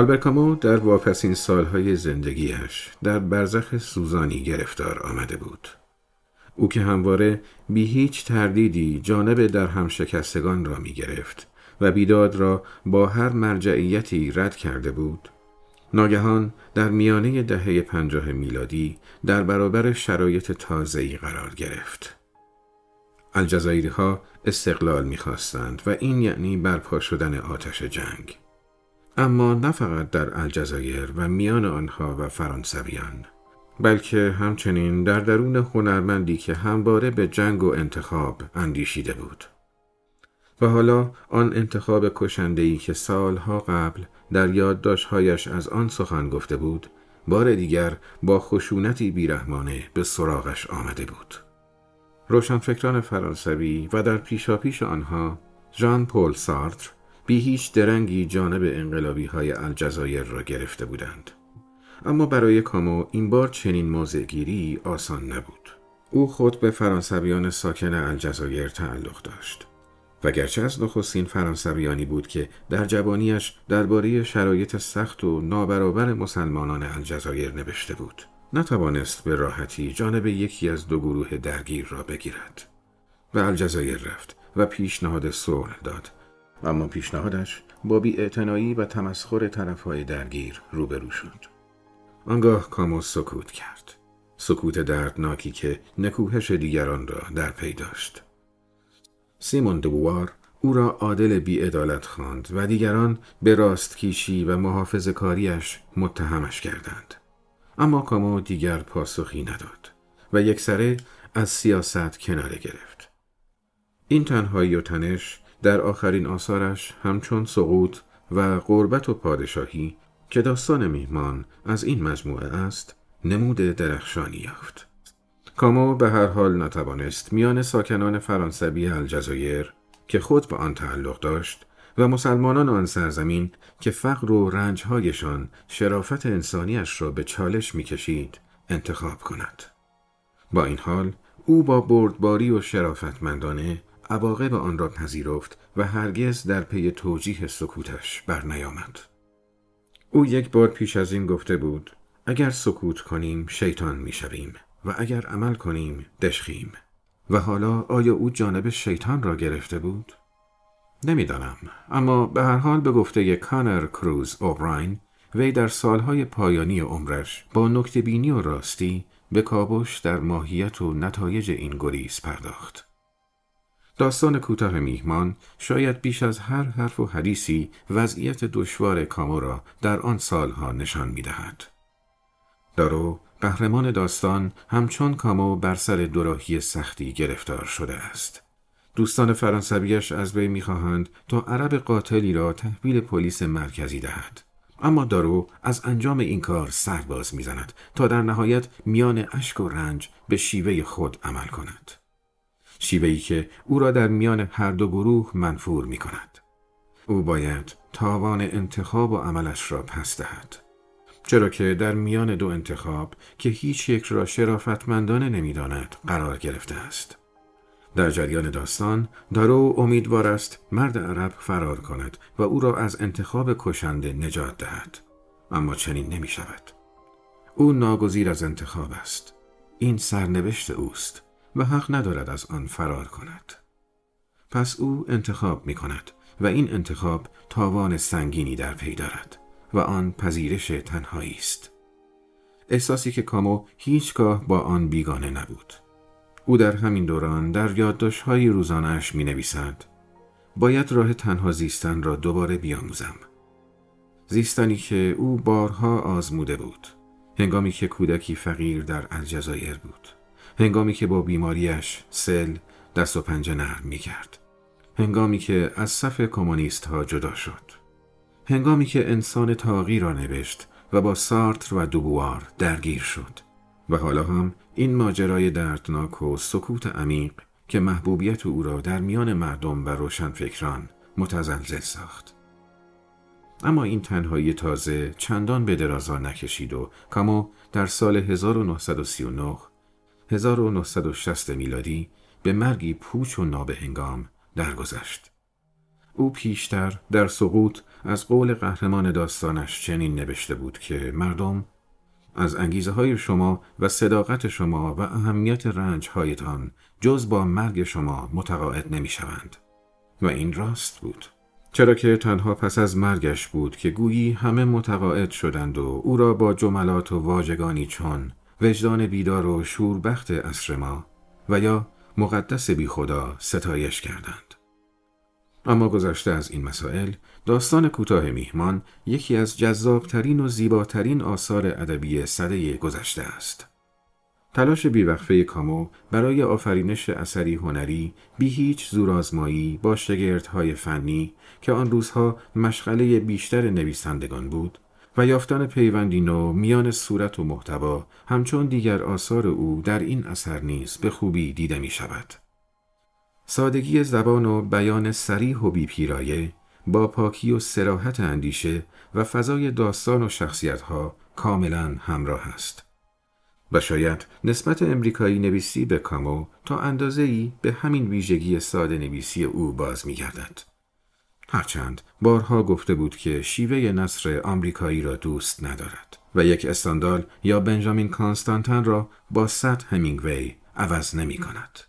آلبرکامو در واپسین سالهای زندگیش در برزخ سوزانی گرفتار آمده بود. او که همواره بی هیچ تردیدی جانب در هم شکستگان را می گرفت و بیداد را با هر مرجعیتی رد کرده بود ناگهان در میانه دهه پنجاه میلادی در برابر شرایط تازه‌ای قرار گرفت. الجزایری ها استقلال می‌خواستند و این یعنی برپا شدن آتش جنگ. اما نه فقط در الجزایر و میان آنها و فرانسویان بلکه همچنین در درون هنرمندی که همواره به جنگ و انتخاب اندیشیده بود. و حالا آن انتخاب کشندهی که سالها قبل در یادداشتهایش از آن سخن گفته بود بار دیگر با خشونتی بیرحمانه به سراغش آمده بود روشنفکران فرانسوی و در پیشاپیش آنها ژان پل سارتر بی هیچ درنگی جانب انقلابی های الجزایر را گرفته بودند. اما برای کامو این بار چنین موضعگیری آسان نبود. او خود به فرانسویان ساکن الجزایر تعلق داشت. و گرچه از نخستین فرانسویانی بود که در جوانیش درباره شرایط سخت و نابرابر مسلمانان الجزایر نوشته بود نتوانست به راحتی جانب یکی از دو گروه درگیر را بگیرد. به الجزایر رفت و پیشنهاد صلح داد. اما پیشنهادش با بیاعتنایی و تمسخر طرفهای درگیر روبرو شد آنگاه کامو سکوت کرد سکوت دردناکی که نکوهش دیگران را در پی داشت سیمون دووار او را عادل بیعدالت خواند و دیگران به راستکیشی و محافظ کاریش متهمش کردند. اما کامو دیگر پاسخی نداد و یک سره از سیاست کناره گرفت. این تنهایی و تنش در آخرین آثارش همچون سقوط و قربت و پادشاهی که داستان میهمان از این مجموعه است نمود درخشانی یافت. کامو به هر حال نتوانست میان ساکنان فرانسوی الجزایر که خود به آن تعلق داشت و مسلمانان آن سرزمین که فقر و رنجهایشان شرافت انسانیش را به چالش می‌کشید انتخاب کند. با این حال او با بردباری و شرافتمندانه عواقب آن را پذیرفت و هرگز در پی توجیه سکوتش برنیامد. او یک بار پیش از این گفته بود اگر سکوت کنیم شیطان می‌شویم و اگر عمل کنیم دشخیم و حالا آیا او جانب شیطان را گرفته بود؟ نمی‌دانم اما به هر حال به گفته کانر کروز اوبراین وی در سالهای پایانی عمرش با نکتبینی و راستی به کابش در ماهیت و نتایج این گریز پرداخت. داستان کوتاه میهمان شاید بیش از هر حرف و حدیثی وضعیت دشوار کامو را در آن سالها نشان می‌دهد. دارو قهرمان داستان همچون کامو بر سر دوراهی سختی گرفتار شده است. دوستان فرانسویش از وی می‌خواهند تا عرب قاتلی را تحویل پلیس مرکزی دهد. اما دارو از انجام این کار سرباز می‌زند تا در نهایت میان اشک و رنج به شیوه خود عمل کند. شیوهی که او را در میان هر دو گروه منفور می کند. او باید تاوان انتخاب و عملش را پس دهد. چرا که در میان دو انتخاب که هیچ یک را شرافتمندانه نمی‌داند قرار گرفته است. در جریان داستان دارو امیدوار است مرد عرب فرار کند و او را از انتخاب کشنده نجات دهد. اما چنین نمی شود. او ناگزیر از انتخاب است. این سرنوشت اوست و حق ندارد از آن فرار کند. پس او انتخاب می کند و این انتخاب تاوان سنگینی در پی دارد. و آن پذیرش تنهایی است. احساسی که کامو هیچگاه با آن بیگانه نبود. او در همین دوران در یادداشت‌های روزانه‌اش می نویسد باید راه تنها زیستن را دوباره بیاموزم. زیستنی که او بارها آزموده بود. هنگامی که کودکی فقیر در الجزایر بود. هنگامی که با بیماریش سل دست و پنجه نرم می کرد. هنگامی که از صف کمونیست ها جدا شد. هنگامی که انسان تاقی را نوشت و با سارتر و دوبوار درگیر شد و حالا هم این ماجرای دردناک و سکوت عمیق که محبوبیت او را در میان مردم و روشنفکران متزلزل ساخت. اما این تنهایی تازه چندان به درازا نکشید و کامو در سال 1939 1960 میلادی به مرگی پوچ و نابهنگام درگذشت. او پیشتر در سقوط از قول قهرمان داستانش چنین نوشته بود که مردم از انگیزه های شما و صداقت شما و اهمیت رنج هایتان جز با مرگ شما متقاعد نمی شوند. و این راست بود. چرا که تنها پس از مرگش بود که گویی همه متقاعد شدند و او را با جملات و واژگانی چون وجدان بیدار و شوربخت اصر ما و یا مقدس بی خدا ستایش کردند. اما گذشته از این مسائل داستان کوتاه میهمان یکی از جذابترین و زیباترین آثار ادبی صده گذشته است. تلاش بیوقفه کامو برای آفرینش اثری هنری بی هیچ زورآزمایی با شگردهای فنی که آن روزها مشغله بیشتر نویسندگان بود و یافتن پیوندی نو میان صورت و محتوا همچون دیگر آثار او در این اثر نیز به خوبی دیده می شود. سادگی زبان و بیان سریح و بیپیرایه با پاکی و سراحت اندیشه و فضای داستان و شخصیتها کاملا همراه است. و شاید نسبت امریکایی نویسی به کامو تا اندازه ای به همین ویژگی ساده نویسی او باز می گردد. هرچند بارها گفته بود که شیوه نصر آمریکایی را دوست ندارد و یک استاندال یا بنجامین کانستانتن را با ست همینگوی عوض نمی کند.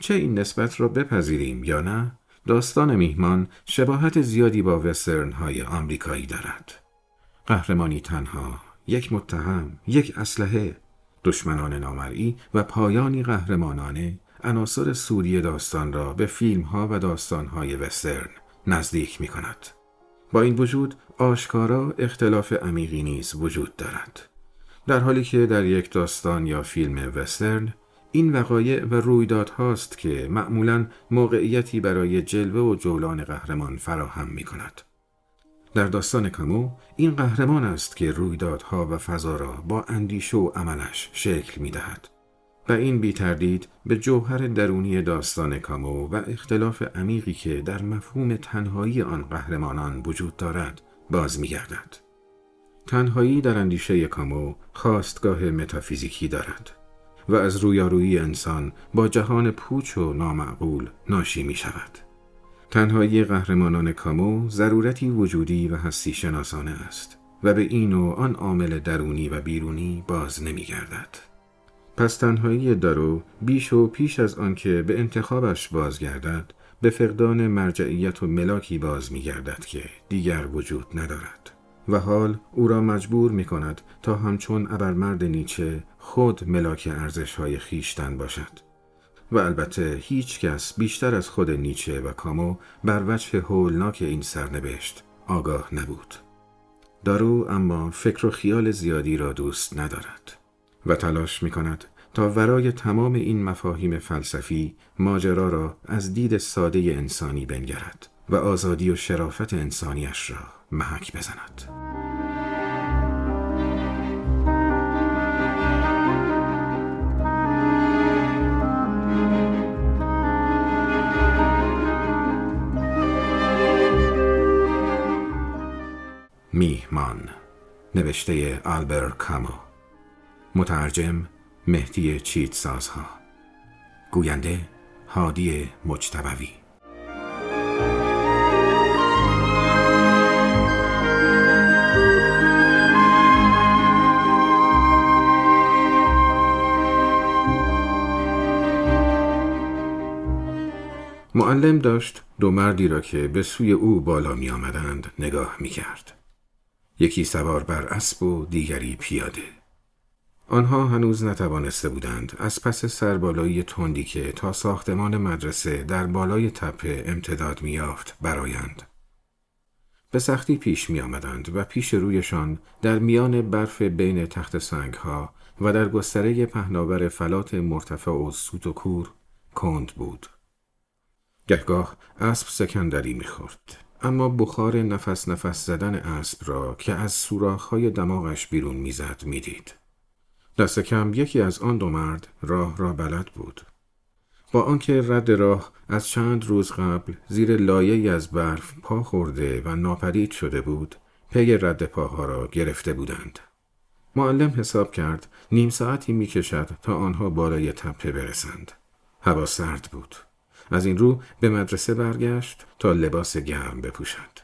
چه این نسبت را بپذیریم یا نه؟ داستان میهمان شباهت زیادی با وسترن های آمریکایی دارد. قهرمانی تنها، یک متهم، یک اسلحه، دشمنان نامرئی و پایانی قهرمانانه عناصر سوری داستان را به فیلم ها و داستان های وسترن نزدیک می کند. با این وجود آشکارا اختلاف عمیقی نیز وجود دارد. در حالی که در یک داستان یا فیلم وسترن این وقایع و رویدادهاست که معمولا موقعیتی برای جلوه و جولان قهرمان فراهم می کند. در داستان کامو این قهرمان است که رویدادها و فضا را با اندیشه و عملش شکل می دهد. و این بی تردید به جوهر درونی داستان کامو و اختلاف عمیقی که در مفهوم تنهایی آن قهرمانان وجود دارد باز می گردد. تنهایی در اندیشه کامو خواستگاه متافیزیکی دارد. و از رویارویی انسان با جهان پوچ و نامعقول ناشی می شود. تنهایی قهرمانان کامو ضرورتی وجودی و هستی شناسانه است و به این و آن عامل درونی و بیرونی باز نمی گردد. پس تنهایی دارو بیش و پیش از آنکه به انتخابش بازگردد به فقدان مرجعیت و ملاکی باز می گردد که دیگر وجود ندارد. و حال او را مجبور می کند تا همچون ابرمرد نیچه خود ملاک ارزش های خیشتن باشد. و البته هیچ کس بیشتر از خود نیچه و کامو بر وجه هولناک این سرنوشت آگاه نبود. دارو اما فکر و خیال زیادی را دوست ندارد و تلاش می کند تا ورای تمام این مفاهیم فلسفی ماجرا را از دید ساده انسانی بنگرد و آزادی و شرافت انسانیش را محک بزند. میهمان نوشته آلبر کامو مترجم مهدی چیتسازها گوینده هادی مجتبوی معلم داشت دو مردی را که به سوی او بالا می آمدند نگاه می کرد. یکی سوار بر اسب و دیگری پیاده. آنها هنوز نتوانسته بودند از پس سربالایی تندی که تا ساختمان مدرسه در بالای تپه امتداد میافت برایند. به سختی پیش می آمدند و پیش رویشان در میان برف بین تخت سنگ ها و در گستره پهناور فلات مرتفع و سوت و کور کند بود. گهگاه اسب سکندری می‌خورد اما بخار نفس نفس زدن اسب را که از سوراخ‌های دماغش بیرون می‌زد می‌دید. دست کم یکی از آن دو مرد راه را بلد بود. با آنکه رد راه از چند روز قبل زیر لایه از برف پا خورده و ناپدید شده بود، پی رد پاها را گرفته بودند. معلم حساب کرد نیم ساعتی می کشد تا آنها بالای تپه برسند. هوا سرد بود. از این رو به مدرسه برگشت تا لباس گرم بپوشد.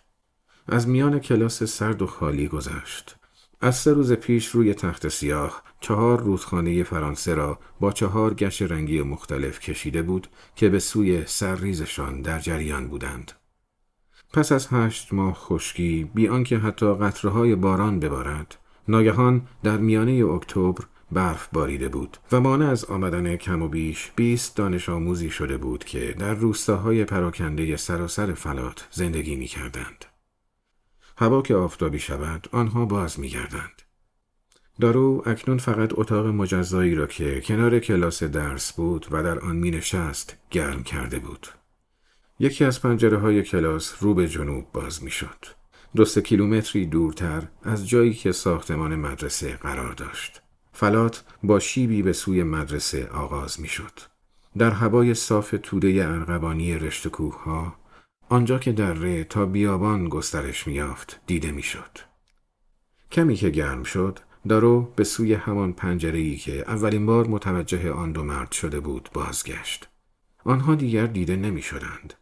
از میان کلاس سرد و خالی گذشت. از سه روز پیش روی تخت سیاه چهار رودخانه فرانسه را با چهار گش رنگی مختلف کشیده بود که به سوی سرریزشان در جریان بودند. پس از هشت ماه خشکی بی آنکه حتی قطرههای باران ببارد ناگهان در میانه اکتبر برف باریده بود و مانع از آمدن کم و بیش بیست دانش آموزی شده بود که در روستاهای پراکنده سراسر فلات زندگی می کردند. هوا که آفتابی شود آنها باز می گردند. دارو اکنون فقط اتاق مجزایی را که کنار کلاس درس بود و در آن می نشست گرم کرده بود. یکی از پنجره های کلاس رو به جنوب باز می شد. دو کیلومتری دورتر از جایی که ساختمان مدرسه قرار داشت. فلات با شیبی به سوی مدرسه آغاز می شد. در هوای صاف توده ارغبانی رشت کوه ها آنجا که دره تا بیابان گسترش میافت دیده می‌شد. کمی که گرم شد دارو به سوی همان پنجره ای که اولین بار متوجه آن دو مرد شده بود بازگشت. آنها دیگر دیده نمی شدند.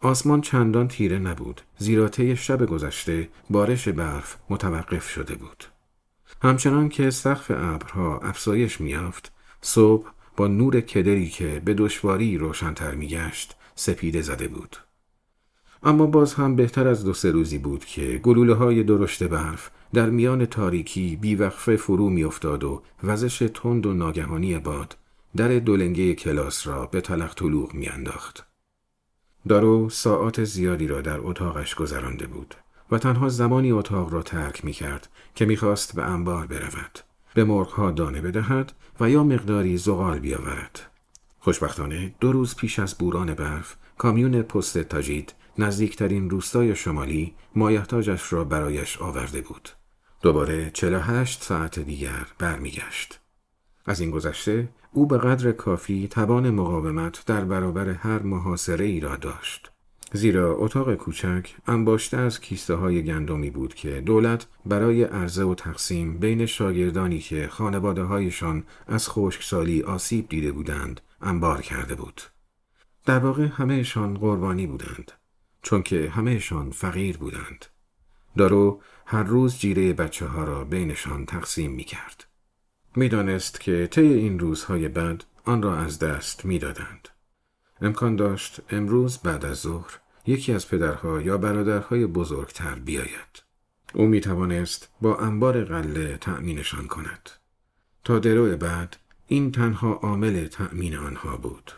آسمان چندان تیره نبود زیرا طی شب گذشته بارش برف متوقف شده بود. همچنان که سقف ابرها افزایش میافت صبح با نور کدری که به دشواری روشنتر میگشت سپیده زده بود. اما باز هم بهتر از دو سه روزی بود که گلوله های درشت برف در میان تاریکی بیوقفه فرو میافتاد و وزش تند و ناگهانی باد در دولنگه کلاس را به تلق طلوق میانداخت. دارو ساعات زیادی را در اتاقش گذرانده بود و تنها زمانی اتاق را ترک می کرد که می‌خواست به انبار برود. به مرغها دانه بدهد و یا مقداری زغال بیاورد. خوشبختانه دو روز پیش از بوران برف کامیون پست تاجید نزدیکترین روستای شمالی مایحتاجش را برایش آورده بود. دوباره 48 ساعت دیگر برمیگشت. از این گذشته او به قدر کافی توان مقاومت در برابر هر محاصره ای را داشت. زیرا اتاق کوچک انباشته از کیسته های گندمی بود که دولت برای عرضه و تقسیم بین شاگردانی که خانواده هایشان از خشکسالی آسیب دیده بودند انبار کرده بود. در واقع همهشان قربانی بودند. چون که همهشان فقیر بودند. دارو هر روز جیره بچه ها را بینشان تقسیم می کرد. می دانست که طی این روزهای بعد آن را از دست می دادند. امکان داشت امروز بعد از ظهر یکی از پدرها یا برادرهای بزرگتر بیاید. او می توانست با انبار غله تأمینشان کند. تا درو بعد این تنها عامل تأمین آنها بود.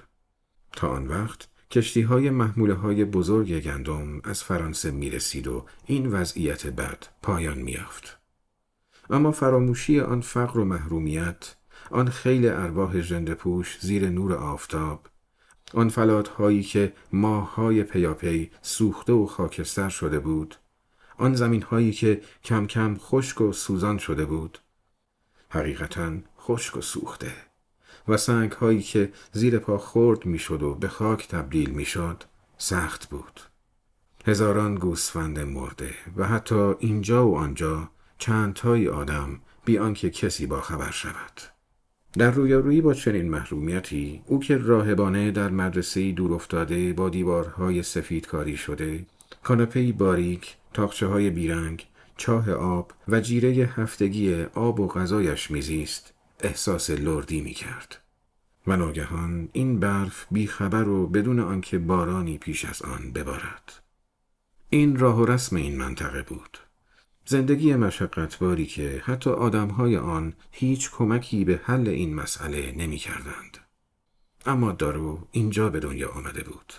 تا آن وقت کشتی های محموله های بزرگ گندم از فرانسه می رسید و این وضعیت بد پایان می یافت. اما فراموشی آن فقر و محرومیت، آن خیل ارواح پوش زیر نور آفتاب، آن فلات هایی که ماه های پیاپی سوخته و خاکستر شده بود، آن زمین هایی که کم کم خشک و سوزان شده بود، حقیقتا خشک و سوخته. و سنگ هایی که زیر پا خورد می‌شد و به خاک تبدیل می‌شد سخت بود. هزاران گوسفند مرده و حتی اینجا و آنجا چند تای آدم بی آنکه کسی با خبر شود. در رویارویی با چنین محرومیتی او که راهبانه در مدرسه دور افتاده با دیوارهای سفید کاری شده کاناپه باریک تاخچه های بیرنگ چاه آب و جیره هفتگی آب و غذایش میزیست احساس لردی می کرد. و ناگهان این برف بیخبر و بدون آنکه بارانی پیش از آن ببارد. این راه و رسم این منطقه بود. زندگی مشقتباری که حتی آدمهای آن هیچ کمکی به حل این مسئله نمی کردند. اما دارو اینجا به دنیا آمده بود.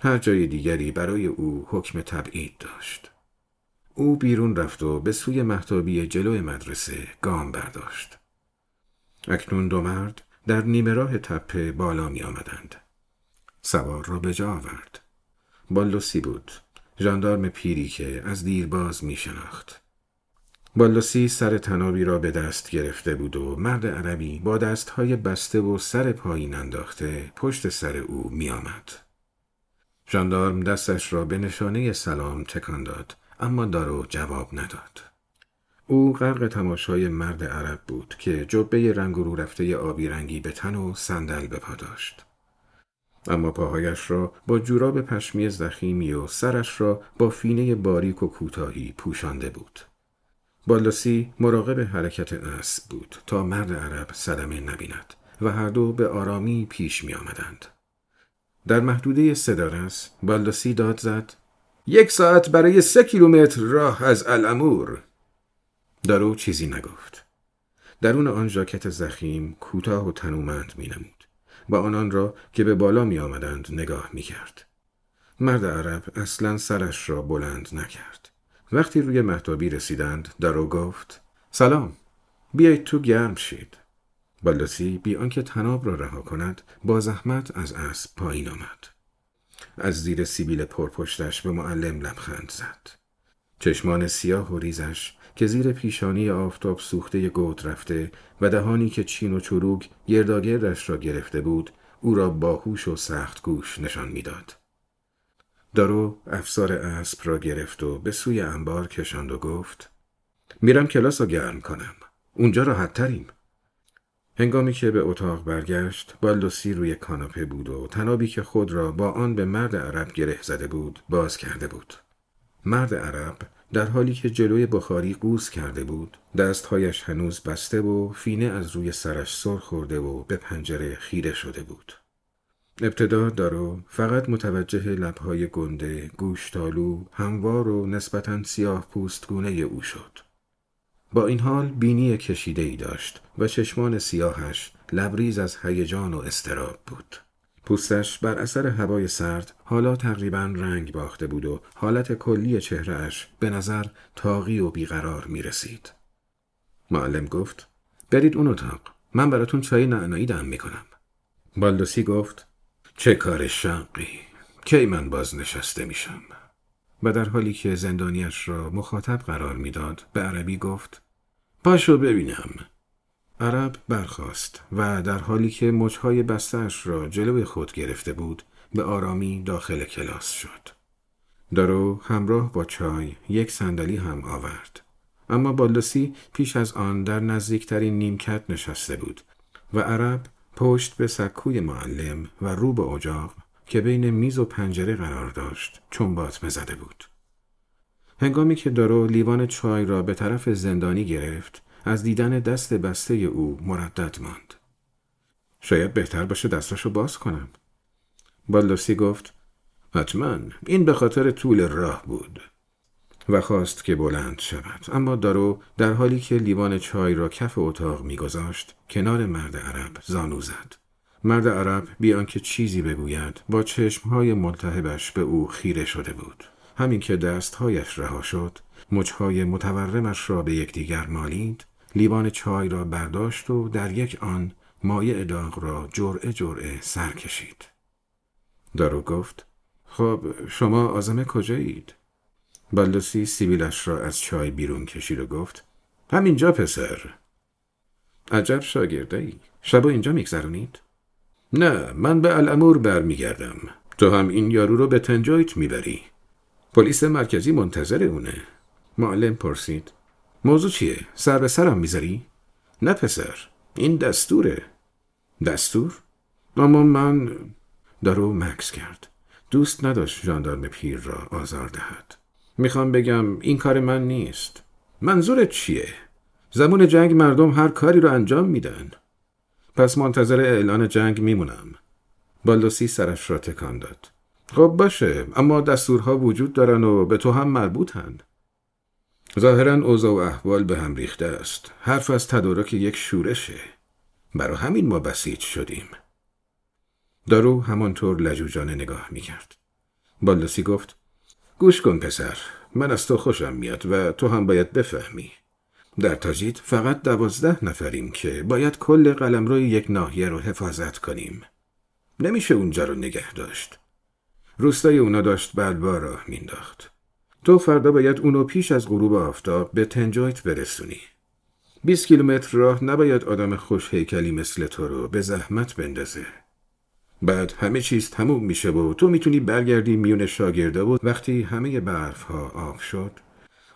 هر جای دیگری برای او حکم تبعید داشت. او بیرون رفت و به سوی محتابی جلو مدرسه گام برداشت. اکنون دو مرد در نیمه راه تپه بالا می آمدند. سوار را به جا آورد. بالوسی بود. ژاندارم پیری که از دیرباز می شناخت. بالوسی سر تنابی را به دست گرفته بود و مرد عربی با دستهای بسته و سر پایین انداخته پشت سر او می آمد. ژاندارم دستش را به نشانه سلام تکان داد اما دارو جواب نداد. او غرق تماشای مرد عرب بود که جبه رنگ رو رفته آبی رنگی به تن و صندل به پا داشت. اما پاهایش را با جوراب پشمی زخیمی و سرش را با فینه باریک و کوتاهی پوشانده بود. بالاسی مراقب حرکت اسب بود تا مرد عرب صدمه نبیند و هر دو به آرامی پیش می آمدند. در محدوده سدارس بالداسی داد زد یک ساعت برای سه کیلومتر راه از الامور دارو چیزی نگفت درون آن ژاکت زخیم کوتاه و تنومند می نمود و آنان را که به بالا می آمدند نگاه می کرد. مرد عرب اصلا سرش را بلند نکرد. وقتی روی محتابی رسیدند دارو گفت سلام بیایید تو گرم شید. بالداسی بی آنکه تناب را رها کند با زحمت از اسب پایین آمد. از زیر سیبیل پرپشتش به معلم لبخند زد. چشمان سیاه و ریزش که زیر پیشانی آفتاب سوخته گود رفته و دهانی که چین و چروک گرداگردش را گرفته بود او را باهوش و سخت گوش نشان می‌داد. دارو افسار اسب را گرفت و به سوی انبار کشاند و گفت میرم کلاس را گرم کنم. اونجا راحت تریم. هنگامی که به اتاق برگشت بالدوسی روی کاناپه بود و تنابی که خود را با آن به مرد عرب گره زده بود باز کرده بود. مرد عرب در حالی که جلوی بخاری قوز کرده بود دستهایش هنوز بسته و فینه از روی سرش سر خورده و به پنجره خیره شده بود. ابتدا دارو فقط متوجه لبهای گنده گوشتالو هموار و نسبتا سیاه پوستگونه او شد. با این حال بینی کشیده ای داشت و چشمان سیاهش لبریز از هیجان و استراب بود. پوستش بر اثر هوای سرد حالا تقریبا رنگ باخته بود و حالت کلی چهرهش به نظر تاقی و بیقرار می رسید. معلم گفت برید اون اتاق. من براتون چای نعنایی دم می کنم. بالدوسی گفت چه کار شقی. کی من باز نشسته میشم. و در حالی که زندانیش را مخاطب قرار می‌داد به عربی گفت پاشو ببینم عرب برخاست و در حالی که مچهای بستش را جلوی خود گرفته بود به آرامی داخل کلاس شد. دارو همراه با چای یک صندلی هم آورد. اما بالدسی پیش از آن در نزدیکترین نیمکت نشسته بود و عرب پشت به سکوی معلم و رو به اجاق که بین میز و پنجره قرار داشت چنبات مزده بود. هنگامی که دارو لیوان چای را به طرف زندانی گرفت از دیدن دست بسته او مردد ماند. شاید بهتر باشه دستاشو باز کنم. بالدوسی گفت حتما این به خاطر طول راه بود و خواست که بلند شود اما دارو در حالی که لیوان چای را کف اتاق میگذاشت کنار مرد عرب زانو زد مرد عرب بیان که چیزی بگوید با چشمهای ملتهبش به او خیره شده بود همین که دستهایش رها شد مچهای متورمش را به یکدیگر مالید لیوان چای را برداشت و در یک آن مایع داغ را جرعه جرعه سر کشید. دارو گفت خب شما آزمه کجایید؟ بالدوسی سیبیلش را از چای بیرون کشید و گفت همینجا پسر. عجب شاگرده ای. شبا اینجا میگذرونید؟ نه من به الامور برمیگردم. تو هم این یارو رو به تنجایت می‌بری. پلیس مرکزی منتظر اونه. معلم پرسید. موضوع چیه؟ سر به سرم می‌ذاری؟ نه پسر این دستوره دستور؟ اما من دارو مکس کرد دوست نداشت ژاندارم پیر را آزار دهد می‌خوام بگم این کار من نیست منظورت چیه؟ زمان جنگ مردم هر کاری رو انجام میدن پس منتظر اعلان جنگ میمونم بالدوسی سرش را تکان داد خب باشه اما دستورها وجود دارن و به تو هم مربوطن ظاهرا اوضاع و احوال به هم ریخته است. حرف از تدارک یک شورشه. برا همین ما بسیج شدیم. دارو همانطور لجوجانه نگاه می‌کرد. بالدوسی گفت گوش کن پسر من از تو خوشم میاد و تو هم باید بفهمی. در تاجید فقط دوازده نفریم که باید کل قلم روی یک ناحیه رو حفاظت کنیم. نمیشه اونجا رو نگه داشت. روستای اونا داشت بلبا راه مینداخت تو فردا باید اونو پیش از غروب آفتاب به تنجایت برسونی. 20 کیلومتر راه نباید آدم خوش هیکلی مثل تو رو به زحمت بندازه. بعد همه چیز تموم میشه و تو می‌تونی برگردی میون شاگرده بود وقتی همه برف ها آف شد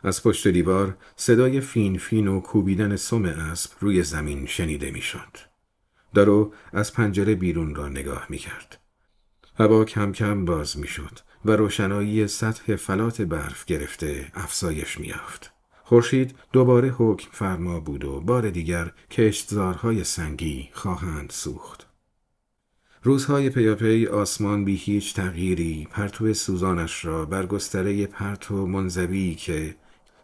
از پشت دیوار صدای فین فین و کوبیدن سم اسب روی زمین شنیده می‌شد. دارو از پنجره بیرون را نگاه می‌کرد. هوا کم کم باز می‌شد و روشنایی سطح فلات برف گرفته افزایش میافت. خورشید دوباره حکم فرما بود و بار دیگر کشتزارهای سنگی خواهند سوخت. روزهای پیاپی آسمان بی هیچ تغییری پرتو سوزانش را بر گستره پرتو منزوی که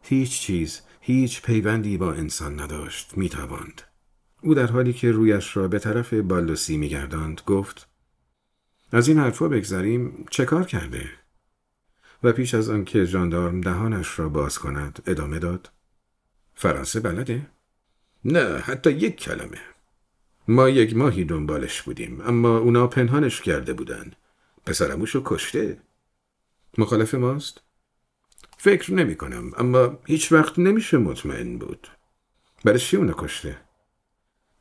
هیچ چیز هیچ پیوندی با انسان نداشت می‌تواند. او در حالی که رویش را به طرف بالوسی میگرداند گفت از این حرفا بگذریم چه کار کرده؟ و پیش از آنکه ژاندارم دهانش را باز کند ادامه داد فرانسه بلده؟ نه حتی یک کلمه ما یک ماهی دنبالش بودیم اما اونا پنهانش کرده بودن پسرموشو کشته مخالف ماست؟ فکر نمی کنم اما هیچ وقت نمیشه مطمئن بود برای چی اونو کشته؟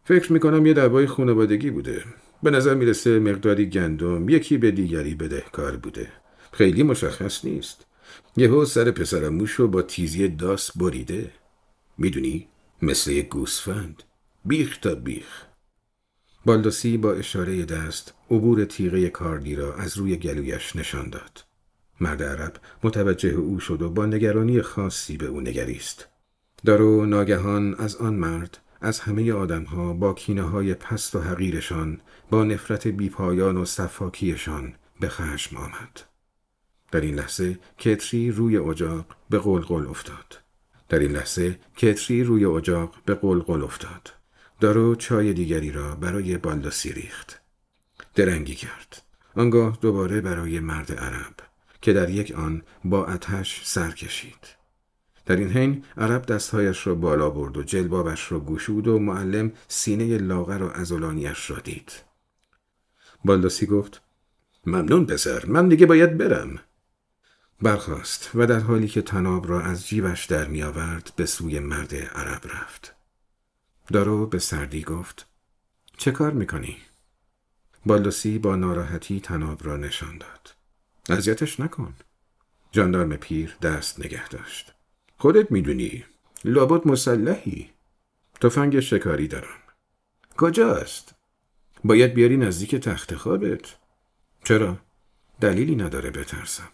فکر می کنم یه دعوای خانوادگی بوده به نظر می‌رسه مقداری گندم یکی به دیگری بدهکار بوده. خیلی مشخص نیست. یهو سر پسر موشو با تیزی داس بریده. می‌دونی؟ مثل یک گوسفند. بیخ تا بیخ. بالدوسی با اشاره دست عبور تیغه کاردی را از روی گلویش نشان داد. مرد عرب متوجه او شد و با نگرانی خاصی به او نگریست. دارو ناگهان از آن مرد از همه آدمها با کینه های پست و حقیرشان با نفرت بیپایان و صفاکیشان به خشم آمد. در این لحظه کتری روی اجاق به قلقل افتاد. در این لحظه کتری روی اجاق به قلقل افتاد. دارو چای دیگری را برای بالداسی ریخت. درنگی کرد. آنگاه دوباره برای مرد عرب که در یک آن با اتش سر کشید. در این حین عرب دستهایش را بالا برد و جلبابش را گشود و معلم سینه لاغر و ازولانیش را دید. بالداسی گفت ممنون پسر من دیگه باید برم. برخاست و در حالی که تناب را از جیبش در می آورد به سوی مرد عرب رفت. دارو به سردی گفت چه کار می‌کنی؟ بالدوسی با ناراحتی تناب را نشان داد. اذیتش نکن. جاندارم پیر دست نگه داشت. خودت می‌دونی. لابد مسلحی. تفنگ شکاری دارم. کجاست؟ باید بیاری نزدیک تخت خوابت. چرا؟ دلیلی نداره بترسم.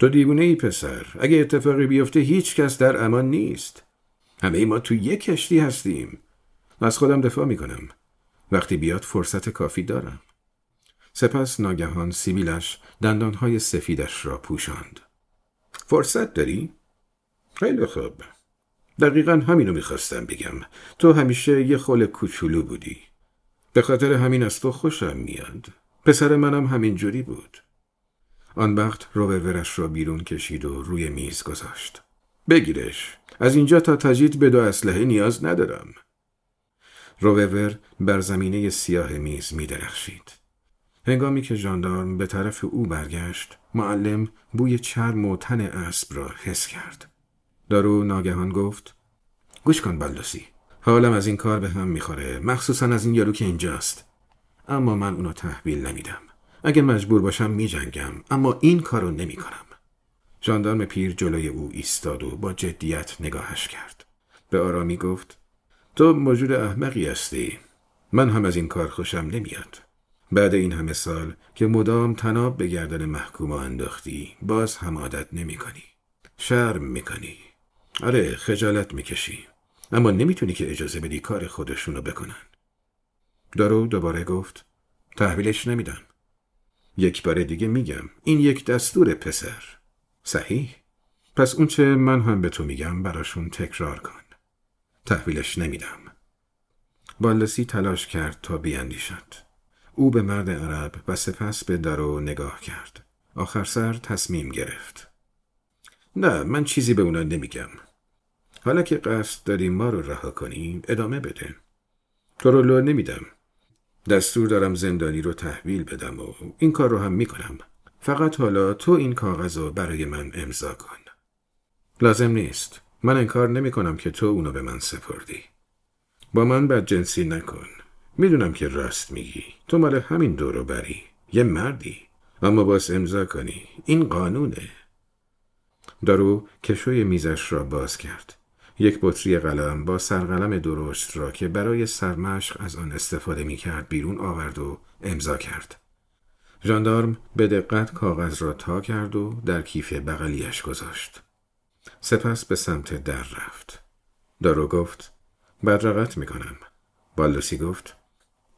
تو دیوونه ای پسر. اگه اتفاقی بیفته هیچ کس در امان نیست. همه ما تو یک کشتی هستیم. از خودم دفاع می‌کنم. وقتی بیاد فرصت کافی دارم. سپس ناگهان سیبیلش دندانهای سفیدش را پوشاند. فرصت داری؟ خیلی خوب. دقیقا همینو می‌خواستم بگم. تو همیشه یه خول کوچولو بودی. به خاطر همین از تو خوشم میاد. پسر منم همین جوری بود. آن وقت روورش را بیرون کشید و روی میز گذاشت. بگیرش. از اینجا تا تجید به دو اسلحه نیاز ندارم. روور بر زمینه سیاه میز می درخشید. هنگامی که ژاندارم به طرف او برگشت معلم بوی چرم و تن اسب را حس کرد. دارو ناگهان گفت گوش کن بلدوسی حالم از این کار به هم می‌خوره مخصوصا از این یارو که اینجاست. اما من اونو تحویل نمیدم. اگه مجبور باشم میجنگم اما این کارو نمی‌کنم. ژاندارم پیر جلوی او ایستاد و با جدیت نگاهش کرد. به آرامی گفت تو موجود احمقی هستی. من هم از این کار خوشم نمیاد. بعد این همه سال که مدام تناب به گردن محکوما انداختی باز هم عادت نمی کنی شرم می کنی آره خجالت می‌کشی. اما نمی‌تونی که اجازه بدی کار خودشونو بکنن. دارو دوباره گفت تحویلش نمیدم. یک بار دیگه میگم این یک دستور پسر. صحیح؟ پس اونچه من هم به تو میگم براشون تکرار کن. تحویلش نمیدم. بالسی تلاش کرد تا بیاندیشد. او به مرد عرب و سپس به درو نگاه کرد. آخر سر تصمیم گرفت. نه من چیزی به اونا نمیگم. حالا که قصد داریم ما رو رها کنیم ادامه بده. تو رو لو نمیدم. دستور دارم زندانی رو تحویل بدم و این کار رو هم می‌کنم. فقط حالا تو این کاغذ رو برای من امضا کن. لازم نیست. من انکار نمی کنم که تو اونو به من سپردی. با من بد جنسی نکن. می‌دونم که راست میگی. تو مال همین دورو بری. یه مردی. اما باز امضا کنی. این قانونه. دارو کشوی میزش را باز کرد یک بطری قلم با سرقلم درشت را که برای سرمشق از آن استفاده می کرد بیرون آورد و امضا کرد ژاندارم به دقت کاغذ را تا کرد و در کیف بغلیش گذاشت. سپس به سمت در رفت. دارو گفت بدرقت می‌کنم. بالوسی گفت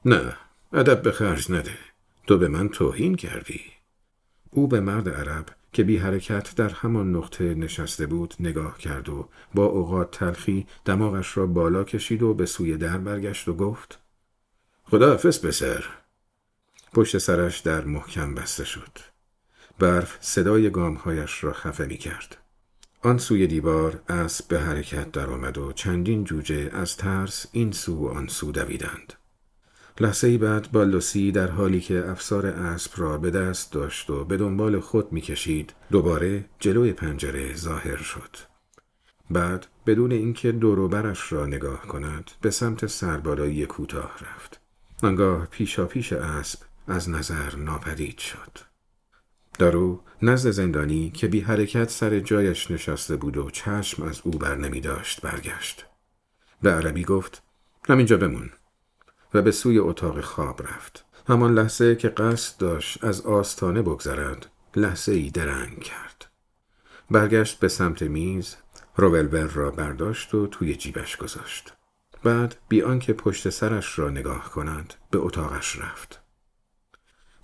نه ادب به خرج نده. تو به من توهین کردی. او به مرد عرب که بی حرکت در همان نقطه نشسته بود نگاه کرد و با اوقات تلخی دماغش را بالا کشید و به سوی در برگشت و گفت خدا حفظ پسر. پشت سرش در محکم بسته شد. برف صدای گامهایش را خفه می کرد. آن سوی دیوار اسب به حرکت درآمد و چندین جوجه از ترس این سو و آن سو دویدند. لحظه بعد بالوسی در حالی که افسار اسب را به دست داشت و به دنبال خود می‌کشید دوباره جلوی پنجره ظاهر شد. بعد بدون اینکه دوروبرش را نگاه کند به سمت سربالایی کوتاه رفت. آنگاه پیشا پیش اسب از نظر ناپدید شد. دارو نزد زندانی که بی حرکت سر جایش نشسته بود و چشم از او بر نمی داشت برگشت. به عربی گفت همینجا بمون. و به سوی اتاق خواب رفت. همان لحظه که قصد داشت از آستانه بگذرد لحظه ای درنگ کرد. برگشت به سمت میز روولور را برداشت و توی جیبش گذاشت. بعد بی آنکه پشت سرش را نگاه کند به اتاقش رفت.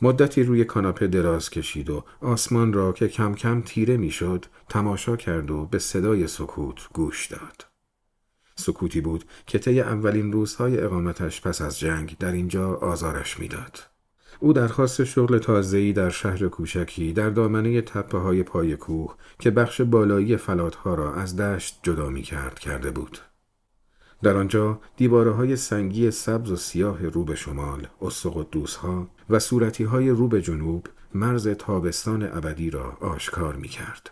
مدتی روی کاناپه دراز کشید و آسمان را که کم کم تیره می‌شد تماشا کرد و به صدای سکوت گوش داد. سکوتی بود که طی اولین روزهای اقامتش پس از جنگ در اینجا آزارش می‌داد. او درخواست شغل تازه‌ای در شهر کوچکی در دامنه تپه های پای کوه که بخش بالایی فلاتها را از دشت جدا می کرد کرده بود. در آنجا دیواره های سنگی سبز و سیاه رو به شمال، دوس ها و صورتی های رو به جنوب مرز تابستان ابدی را آشکار می کرد.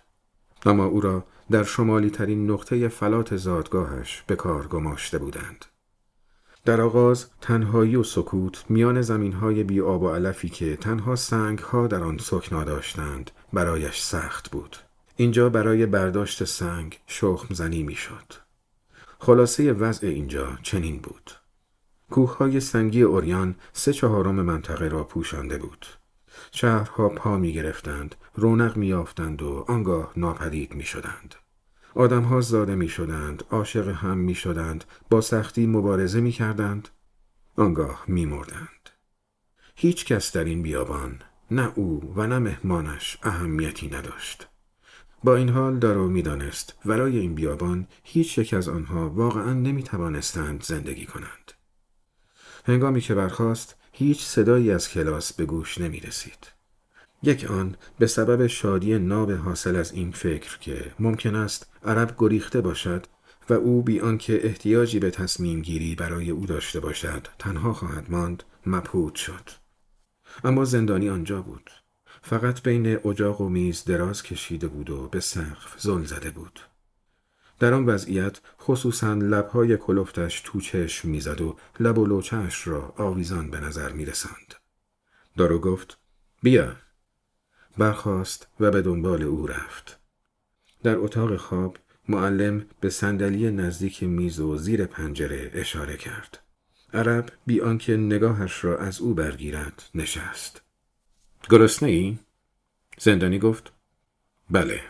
اما او را در شمالی ترین نقطه فلات زادگاهش به کار گماشته بودند. در آغاز تنهایی و سکوت میان زمین های بی آب و علفی که تنها سنگ ها در آن سکنا داشتند برایش سخت بود. اینجا برای برداشت سنگ شخم زنی می شد. خلاصه وضع اینجا چنین بود. کوه های سنگی اوریان سه چهارم منطقه را پوشانده بود. شهرها پا می گرفتند، رونق می و آنگاه ناپدید می شدند. آدمها زاده می شدند، عاشق هم می شدند، با سختی مبارزه می کردند، آنگاه می مردند. هیچ کس در این بیابان، نه او و نه مهمانش اهمیتی نداشت. با این حال دارو می‌دانست ورای این بیابان هیچ یک از آنها واقعا نمی توانستند زندگی کنند. هنگامی که برخاست هیچ صدایی از کلاس به گوش نمی رسید. یک آن به سبب شادی ناب حاصل از این فکر که ممکن است عرب گریخته باشد و او بی آنکه احتیاجی به تصمیم گیری برای او داشته باشد تنها خواهد ماند مبهوت شد. اما زندانی آنجا بود. فقط بین اجاق و میز دراز کشیده بود و به سقف زل زده بود. در آن وضعیت خصوصا لبهای کلفتش تو چشم می‌زد و لب و لوچهش را آویزان به نظر می رسند. دارو گفت بیا برخاست و به دنبال او رفت. در اتاق خواب معلم به صندلی نزدیک میز و زیر پنجره اشاره کرد. عرب بی آنکه نگاهش را از او برگیرد نشست. گرسنه ای؟ زندانی گفت بله.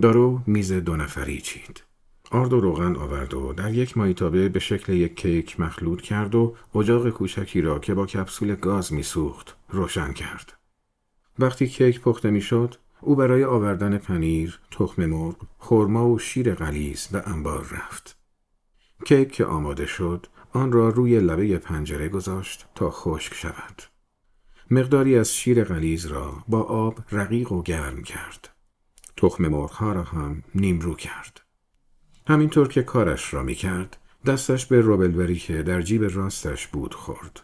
دارو میز دو نفری چید. آرد و روغن آورد و در یک مایتابه به شکل یک کیک مخلوط کرد و اجاق کوچکی را که با کپسول گاز میسوخت روشن کرد. وقتی کیک پخته می‌شد او برای آوردن پنیر، تخم مرغ، خرما و شیر غلیز به انبار رفت. کیک که آماده شد آن را روی لبه پنجره گذاشت تا خشک شود. مقداری از شیر غلیز را با آب رقیق و گرم کرد. تخم مرغها را هم نیمرو کرد. همینطور که کارش را می کرد دستش به روبلوری که در جیب راستش بود خورد.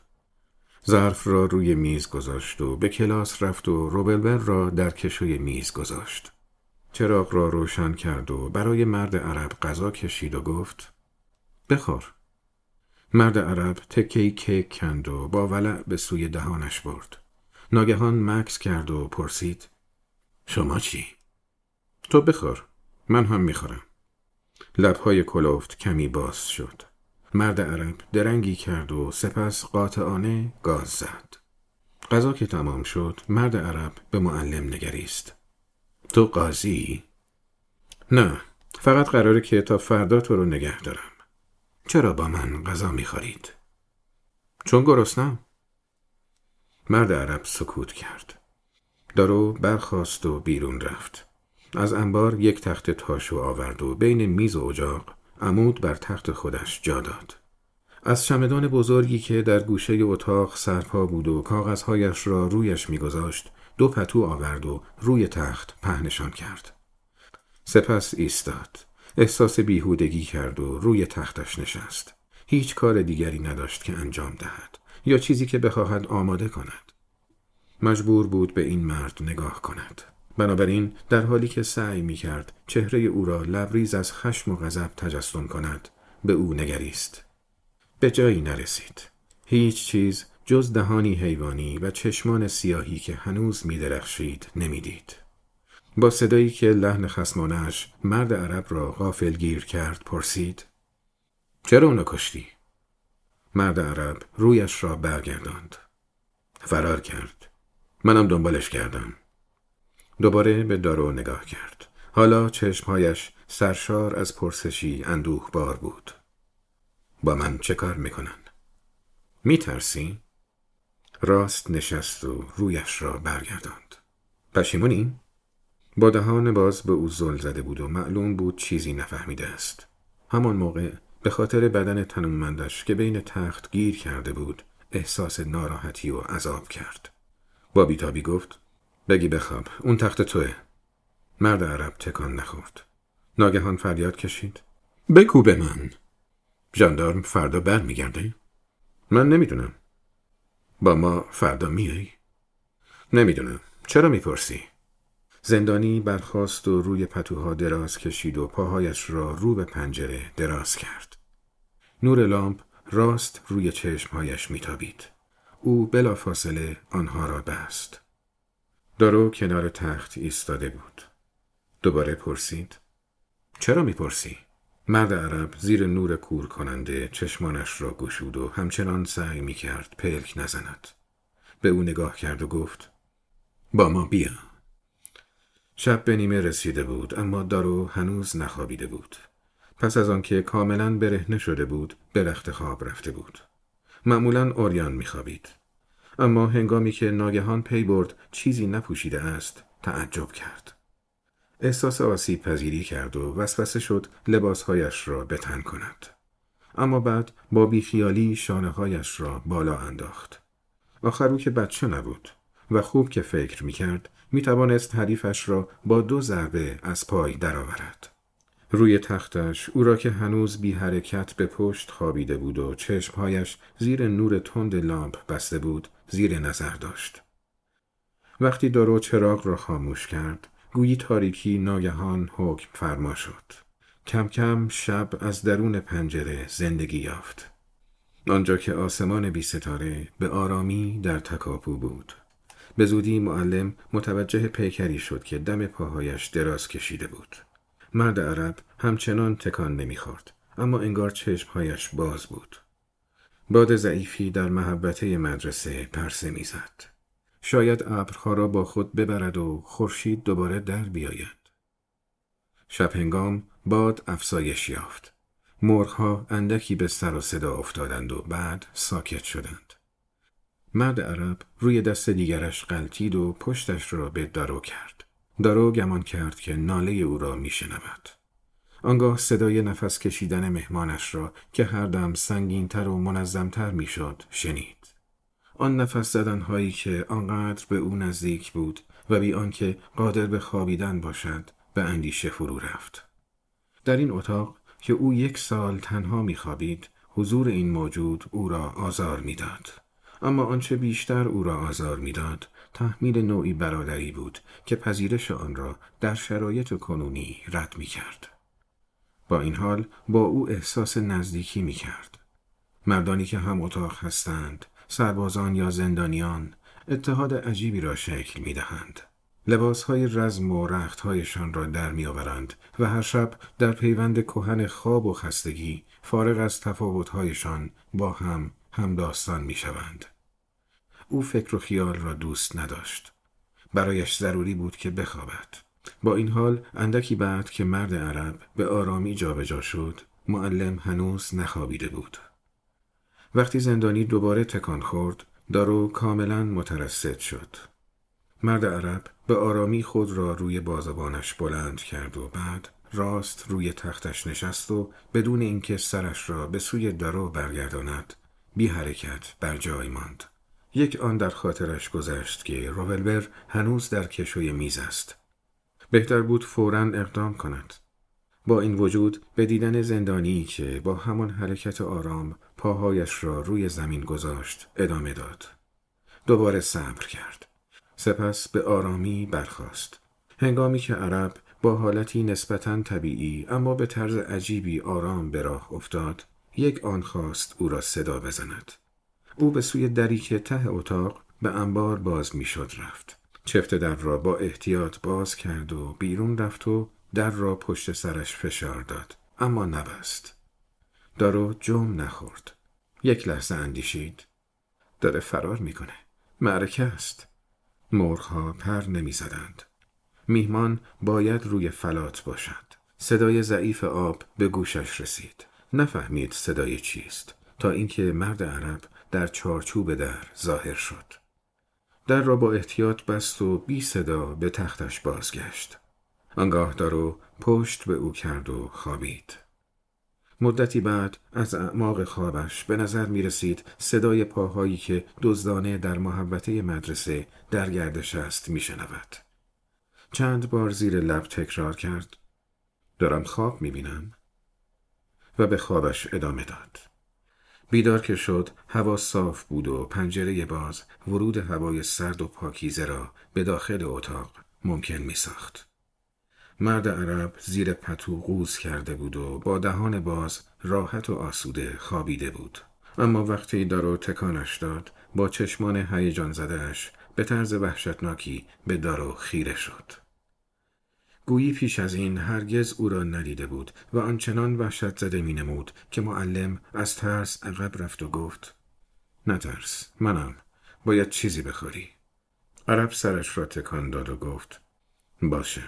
ظرف را روی میز گذاشت و به کلاس رفت و روبلور را در کشوی میز گذاشت. چراغ را روشن کرد و برای مرد عرب غذا کشید و گفت بخور. مرد عرب تکهی کیک کند و با ولع به سوی دهانش برد. ناگهان مکس کرد و پرسید شما چی؟ تو بخور. من هم می‌خورم. لبهای کلوفت کمی باز شد. مرد عرب درنگی کرد و سپس قاطعانه گاز زد. غذا که تمام شد مرد عرب به معلم نگریست تو قاضی؟ نه فقط قراره که تا فردا تو رو نگه دارم چرا با من غذا می‌خورید؟ چون گرسنم مرد عرب سکوت کرد دارو برخواست و بیرون رفت از انبار یک تخت تاشو آورد و بین میز و اجاق عمود بر تخت خودش جا داد. از چمدان بزرگی که در گوشه اتاق سرپا بود و کاغذهایش را رویش میگذاشت دو پتو آورد و روی تخت پهنشان کرد. سپس ایستاد. احساس بیهودگی کرد و روی تختش نشست. هیچ کار دیگری نداشت که انجام دهد یا چیزی که بخواهد آماده کند. مجبور بود به این مرد نگاه کند. بنابراین در حالی که سعی می کرد چهره او را لبریز از خشم و غضب تجسم کند به او نگریست. به جایی نرسید. هیچ چیز جز دهانی حیوانی و چشمان سیاهی که هنوز می درخشید نمی‌دید. با صدایی که لحن خسمانش مرد عرب را غافل گیر کرد پرسید چرا اونو کشتی؟ مرد عرب رویش را برگرداند. فرار کرد. منم دنبالش کردم. دوباره به دارو نگاه کرد حالا چشمهایش سرشار از پرسشی اندوه بار بود با من چه کار می‌کنن؟ میترسی؟ راست نشست و رویش را برگرداند پشیمونی؟ با دهان باز به او زل زده بود و معلوم بود چیزی نفهمیده است همان موقع به خاطر بدن تنومندش که بین تخت گیر کرده بود احساس ناراحتی و عذاب کرد با بیتابی گفت بگی بخواب اون تخت توه مرد عرب تکان نخورد ناگهان فریاد کشید بگو به من ژاندارم فردا بر میگرده؟ من نمی‌دونم با ما فردا میای؟ نمی‌دونم چرا می‌پرسی؟ زندانی برخاست و روی پتوها دراز کشید و پاهایش را رو به پنجره دراز کرد. نور لامپ راست روی چشمهایش میتابید. او بلافاصله آنها را بست. دارو کنار تخت ایستاده بود. دوباره پرسید. چرا می‌پرسی؟ مرد عرب زیر نور کور کننده چشمانش را گشود و همچنان سعی می کرد پلک نزند. به او نگاه کرد و گفت با ما بیا. شب به نیمه رسیده بود اما دارو هنوز نخوابیده بود. پس از آنکه کاملا برهنه شده بود به رخت خواب رفته بود. معمولا اوریان میخوابید. اما هنگامی که ناگهان پی برد چیزی نپوشیده است تعجب کرد. احساس آسیب پذیری کرد و وسوسه شد لباسهایش را بتن کند. اما بعد با بیخیالی شانه هایش را بالا انداخت. آخر او که بچه نبود و خوب که فکر می کرد می توانست حریفش را با دو ضربه از پای درآورد. روی تختش او را که هنوز بی حرکت به پشت خوابیده بود و چشمهایش زیر نور تند لامپ بسته بود زیر نظر داشت. وقتی دارو چراغ را خاموش کرد گویی تاریکی ناگهان حکم فرما شد. کم کم شب از درون پنجره زندگی یافت. آنجا که آسمان بی ستاره به آرامی در تکاپو بود. به زودی معلم متوجه پیکری شد که دم پاهایش دراز کشیده بود. مرد عرب همچنان تکان نمی‌خورد اما انگار چشمهایش باز بود. باد ضعیفی در محبته مدرسه پرسه می‌زد. شاید ابرها را با خود ببرد و خورشید دوباره در بیاید. شب هنگام باد افزایش یافت. مرغها اندکی به سر و صدا افتادند و بعد ساکت شدند. مرد عرب روی دست دیگرش غلطید و پشتش را به دارو کرد. دارو گمان کرد که ناله او را میشنود. آنگاه صدای نفس کشیدن مهمانش را که هر دم سنگینتر و منظمتر می‌شد شنید. آن نفس زدن هایی که آنقدر به او نزدیک بود و بی آنکه قادر به خوابیدن باشد به اندیشه فرو رفت. در این اتاق که او یک سال تنها میخوابید حضور این موجود او را آزار می‌داد. اما آنچه بیشتر او را آزار می‌داد تحمیل نوعی برادری بود که پذیرش آن را در شرایط کنونی رد می کرد. با این حال با او احساس نزدیکی می کرد. مردانی که هم اتاق هستند سربازان یا زندانیان اتحاد عجیبی را شکل می دهند. لباس های رزم و رخت هایشان را در می آورند و هر شب در پیوند کهن خواب و خستگی فارغ از تفاوت هایشان با هم هم داستان می شوند. او فکر و خیال را دوست نداشت. برایش ضروری بود که بخوابد. با این حال اندکی بعد که مرد عرب به آرامی جابجا شد معلم هنوز نخوابیده بود. وقتی زندانی دوباره تکان خورد دارو کاملا مترسد شد. مرد عرب به آرامی خود را روی بازبانش بلند کرد و بعد راست روی تختش نشست و بدون اینکه سرش را به سوی دارو برگرداند بی حرکت بر جای ماند. یک آن در خاطرش گذشت که روولبر هنوز در کشوی میز است. بهتر بود فورا اقدام کند. با این وجود به دیدن زندانی که با همان حرکت آرام پاهایش را روی زمین گذاشت ادامه داد. دوباره صبر کرد. سپس به آرامی برخاست. هنگامی که عرب با حالتی نسبتا طبیعی اما به طرز عجیبی آرام به راه افتاد یک آن خواست او را صدا بزند. او به سوی دری که ته اتاق به انبار باز می‌شد رفت. چفت در را با احتیاط باز کرد و بیرون رفت و در را پشت سرش فشار داد. اما نبست. دارو جم نخورد. یک لحظه اندیشید. داره فرار می‌کنه. معرکه است. مرغها پر نمی‌زدند. میهمان باید روی فلات باشد. صدای ضعیف آب به گوشش رسید. نفهمید صدای چیست. تا اینکه مرد عرب در چارچوب در ظاهر شد. در را با احتیاط بست و بی صدا به تختش بازگشت آنگاه دارو پشت به او کرد و خوابید مدتی بعد از اعماق خوابش به نظر می رسید صدای پاهایی که دزدانه در محبته مدرسه در گردش است می شنود. چند بار زیر لب تکرار کرد دارم خواب می بینم و به خوابش ادامه داد. بیدار که شد هوا صاف بود و پنجره باز ورود هوای سرد و پاکیزه را به داخل اتاق ممکن می ساخت. مرد عرب زیر پتو قوز کرده بود و با دهان باز راحت و آسوده خوابیده بود. اما وقتی دارو تکانش داد با چشمان هیجان زدهش به طرز وحشتناکی به دارو خیره شد. گویی پیش از این هرگز او را ندیده بود و آنچنان وحشت زده می نمود که معلم از ترس عقب رفت و گفت نترس منم. باید چیزی بخوری. عرب سرش را تکان داد و گفت باشه.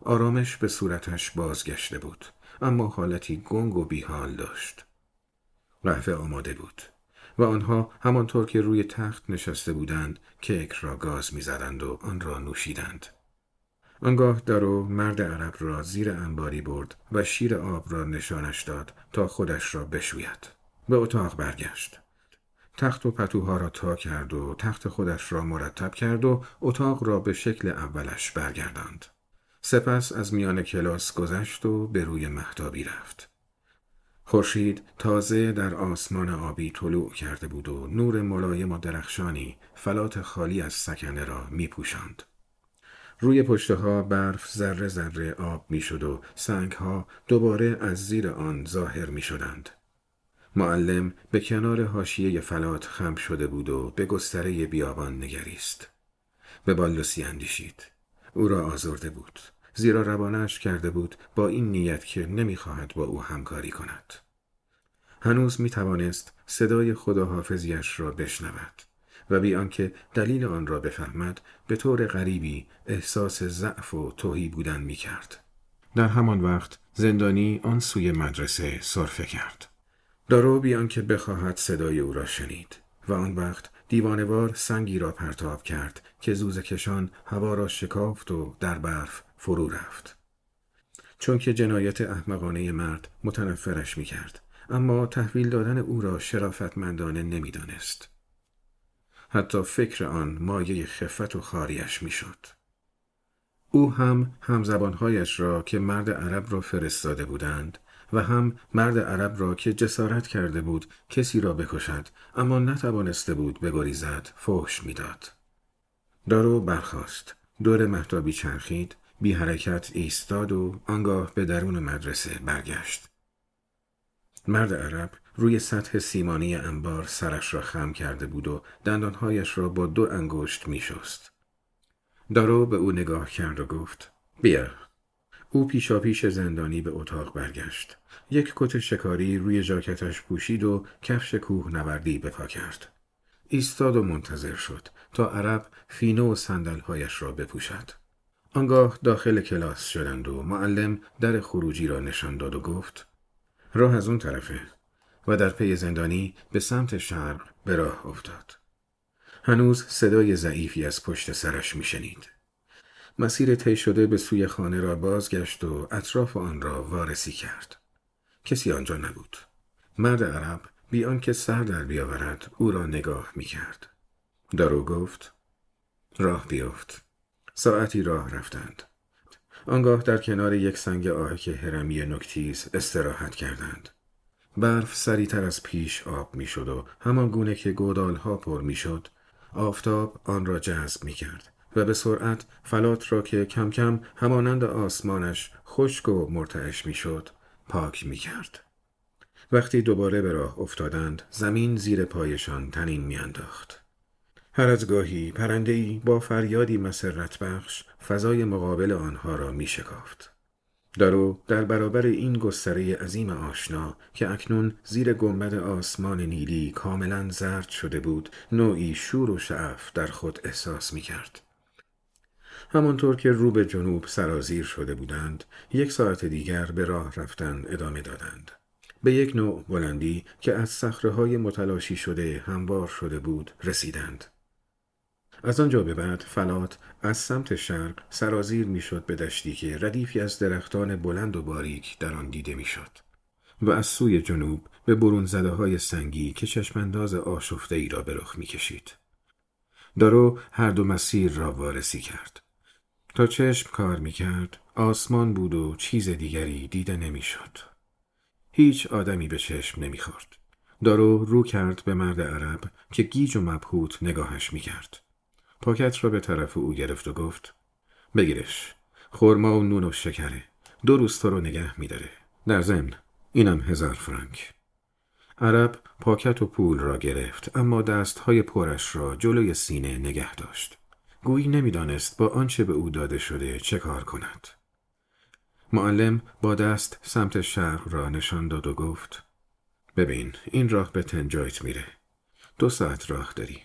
آرامش به صورتش بازگشته بود اما حالتی گنگ و بیحال داشت. قهوه آماده بود و آنها همانطور که روی تخت نشسته بودند کیک را گاز می‌زدند و آن را نوشیدند. آنگاه درو مرد عرب را زیر انباری برد و شیر آب را نشانش داد تا خودش را بشوید به اتاق برگشت تخت و پتوها را تا کرد و تخت خودش را مرتب کرد و اتاق را به شکل اولش برگرداند سپس از میان کلاس گذشت و به روی محتابی رفت. خورشید تازه در آسمان آبی طلوع کرده بود و نور ملایم و درخشانی فلات خالی از سکنه را می پوشند. روی پشته ها برف ذره ذره آب می شد و سنگ ها دوباره از زیر آن ظاهر می شدند. معلم به کنار حاشیه فلات خم شده بود و به گستره بیابان نگریست. به بالوسی اندیشید. او را آزرده بود. زیرا روانش کرده بود با این نیت که نمی‌خواهد با او همکاری کند. هنوز می توانست صدای خداحافظیش را بشنود و بی آنکه دلیل آن را بفهمد به طور غریبی احساس ضعف و توهی بودن می کرد. در همان وقت زندانی آن سوی مدرسه صرفه کرد. دارو بی آنکه بخواهد صدای او را شنید و آن وقت دیوانوار سنگی را پرتاب کرد که زوز کشان هوا را شکافت و در برف فرو رفت. چون که جنایت احمقانه مرد متنفرش می کرد. اما تحویل دادن او را شرافتمندانه نمی‌دانست. حتی فکر آن مایه خفت و خاریش می‌شد. او هم همزبانهایش را که مرد عرب را فرستاده بودند و هم مرد عرب را که جسارت کرده بود کسی را بکشد اما نتوانسته بود بگریزد فحش می‌داد. دارو برخاست دور محتابی چرخید بی حرکت ایستاد و آنگاه به درون مدرسه برگشت. مرد عرب روی سطح سیمانی انبار سرش را خم کرده بود و دندانهایش را با دو انگشت می شست. دارو به او نگاه کرد و گفت بیا. او پیشا پیش زندانی به اتاق برگشت. یک کت شکاری روی ژاکتش پوشید و کفش کوه نوردی به پا کرد. ایستاد و منتظر شد تا عرب فینو و صندلهایش را بپوشد آنگاه داخل کلاس شدند و معلم در خروجی را نشان داد و گفت راه از اون طرفه و در پی زندانی به سمت شرق به راه افتاد هنوز صدای ضعیفی از پشت سرش میشنید مسیر طی شده به سوی خانه را بازگشت و اطراف آن را وارسی کرد کسی آنجا نبود مرد عرب بیان که سر در بیاورد او را نگاه می کرد. دارو گفت راه بیافت. ساعتی راه رفتند. آنگاه در کنار یک سنگ آهک هرمی نکتیز استراحت کردند. برف سریعتر از پیش آب می‌شد و همان گونه که گودال ها پر می‌شد آفتاب آن را جذب می کرد و به سرعت فلات را که کم کم همانند آسمانش خشک و مرتعش می‌شد پاک می کرد. وقتی دوباره به راه افتادند زمین زیر پایشان تنین میانداخت. هر از گاهی پرندهی با فریادی مسرت بخش فضای مقابل آنها را می شکافت. دارو در برابر این گستره عظیم آشنا که اکنون زیر گنبد آسمان نیلی کاملا زرد شده بود نوعی شور و شعف در خود احساس می کرد. همانطور که رو به جنوب سرازیر شده بودند یک ساعت دیگر به راه رفتن ادامه دادند. به یک نوع بلندی که از صخره متلاشی شده هموار شده بود رسیدند. از آنجا به بعد فلات از سمت شرق سرازیر می‌شد به دشتی که ردیفی از درختان بلند و باریک در آن دیده می‌شد و از سوی جنوب به برون زده های سنگی که چشمانداز آشفته ای را به رخ می‌کشید. دارو هر دو مسیر را وارسی کرد. تا چشم کار می‌کرد آسمان بود و چیز دیگری دیده نمی‌شد. هیچ آدمی به چشم نمی‌خورد. دارو رو کرد به مرد عرب که گیج و مبهوت نگاهش می‌کرد. پاکت را به طرف او گرفت و گفت بگیرش. خورما و نون و شکره. دو روز تو رو نگه میداره. در ضمن اینم هزار فرانک. عرب پاکت و پول را گرفت اما دستهای پرش را جلوی سینه نگه داشت. گویی نمی‌دانست با آنچه به او داده شده چه کار کند. معلم با دست سمت شرق را نشان داد و گفت ببین این راه به تنجایت میره دو ساعت راه داری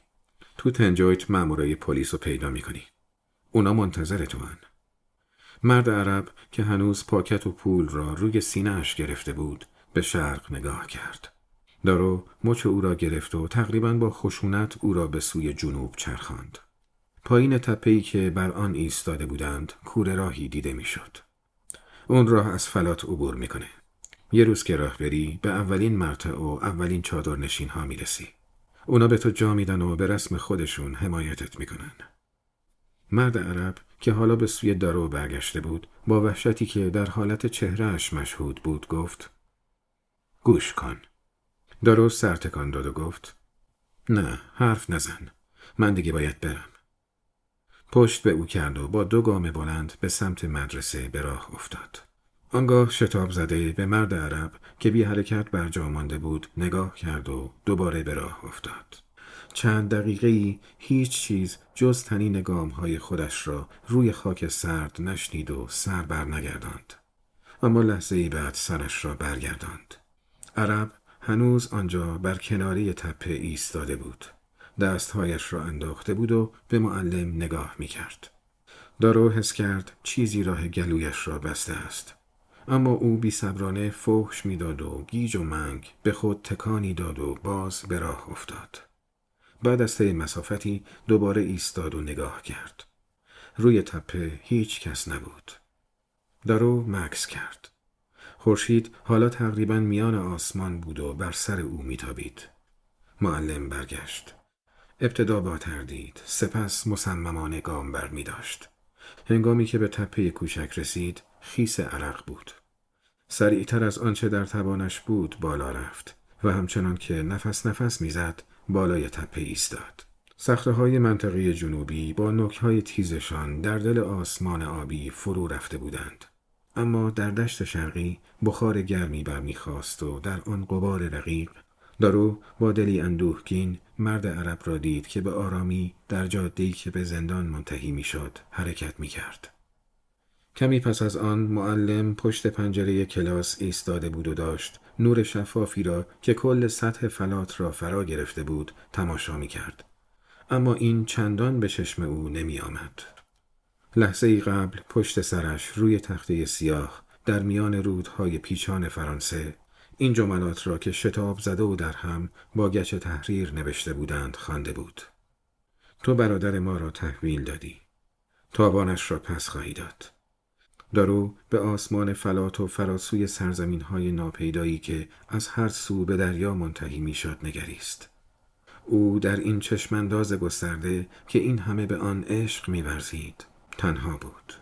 تو تنجایت مامورای پلیس رو پیدا می‌کنی اونا منتظر تو هن. مرد عرب که هنوز پاکت و پول را روی سینهاش گرفته بود به شرق نگاه کرد دارو مچ او را گرفت و تقریبا با خشونت او را به سوی جنوب چرخاند پایین تپهی که بر آن ایستاده بودند کور راهی دیده می‌شد اون راه از فلات عبور می‌کنه. یه روز که راه بری به اولین مرتع و اولین چادر نشین ها می‌رسی. اونا به تو جا میدن و به رسم خودشون حمایتت می‌کنن. مرد عرب که حالا به سوی دارو برگشته بود با وحشتی که در حالت چهرهش مشهود بود گفت گوش کن. دارو سرتکان داد و گفت نه حرف نزن. من دیگه باید برم. پشت به او کرد و با دو گام بلند به سمت مدرسه به راه افتاد. آنگاه شتاب زده به مرد عرب که بی حرکت بر جا مانده بود نگاه کرد و دوباره به راه افتاد. چند دقیقه ای هیچ چیز جز تنین گام های خودش را روی خاک سرد نشنید و سر بر نگرداند. اما لحظه ای بعد سرش را برگرداند. عرب هنوز آنجا بر کناری تپه ایستاده بود. دستهایش را انداخته بود و به معلم نگاه می کرد. دارو حس کرد چیزی راه گلویش را بسته است. اما او بی صبرانه فحش می‌داد و گیج و منگ به خود تکانی داد و باز به راه افتاد. بعد از طی مسافتی دوباره ایستاد و نگاه کرد. روی تپه هیچ کس نبود. دارو مکس کرد. خورشید حالا تقریبا میان آسمان بود و بر سر او میتابید. معلم برگشت. ابتدا با تردید سپس مصممانه گام بر می داشت. هنگامی که به تپه کوچک رسید خیس عرق بود. سریعتر از آنچه در توانش بود بالا رفت و همچنان که نفس نفس می‌زد بالای تپه ایستاد. سخته های منطقه جنوبی با نوک های تیزشان در دل آسمان آبی فرو رفته بودند. اما در دشت شرقی بخار گرمی برمیخواست و در آن قبار رقیق دارو با دلی اندوهگین مرد عرب را دید که به آرامی در جاده‌ای که به زندان منتهی می‌شد حرکت می کرد. کمی پس از آن معلم پشت پنجره کلاس ایستاده بود و داشت نور شفافی را که کل سطح فلات را فرا گرفته بود تماشا می کرد. اما این چندان به چشم او نمی آمد. لحظه ای قبل پشت سرش روی تخته سیاه در میان رودهای پیچان فرانسه این جملات را که شتاب زده و در هم با گچ تحریر نوشته بودند خوانده بود. تو برادر ما را تحویل دادی. تابانش را پس خواهی داد. دارو به آسمان فلات و فراسوی سرزمین های ناپیدایی که از هر سو به دریا منتهی می‌شد نگریست. او در این چشمانداز گسترده که این همه به آن عشق میورزید تنها بود.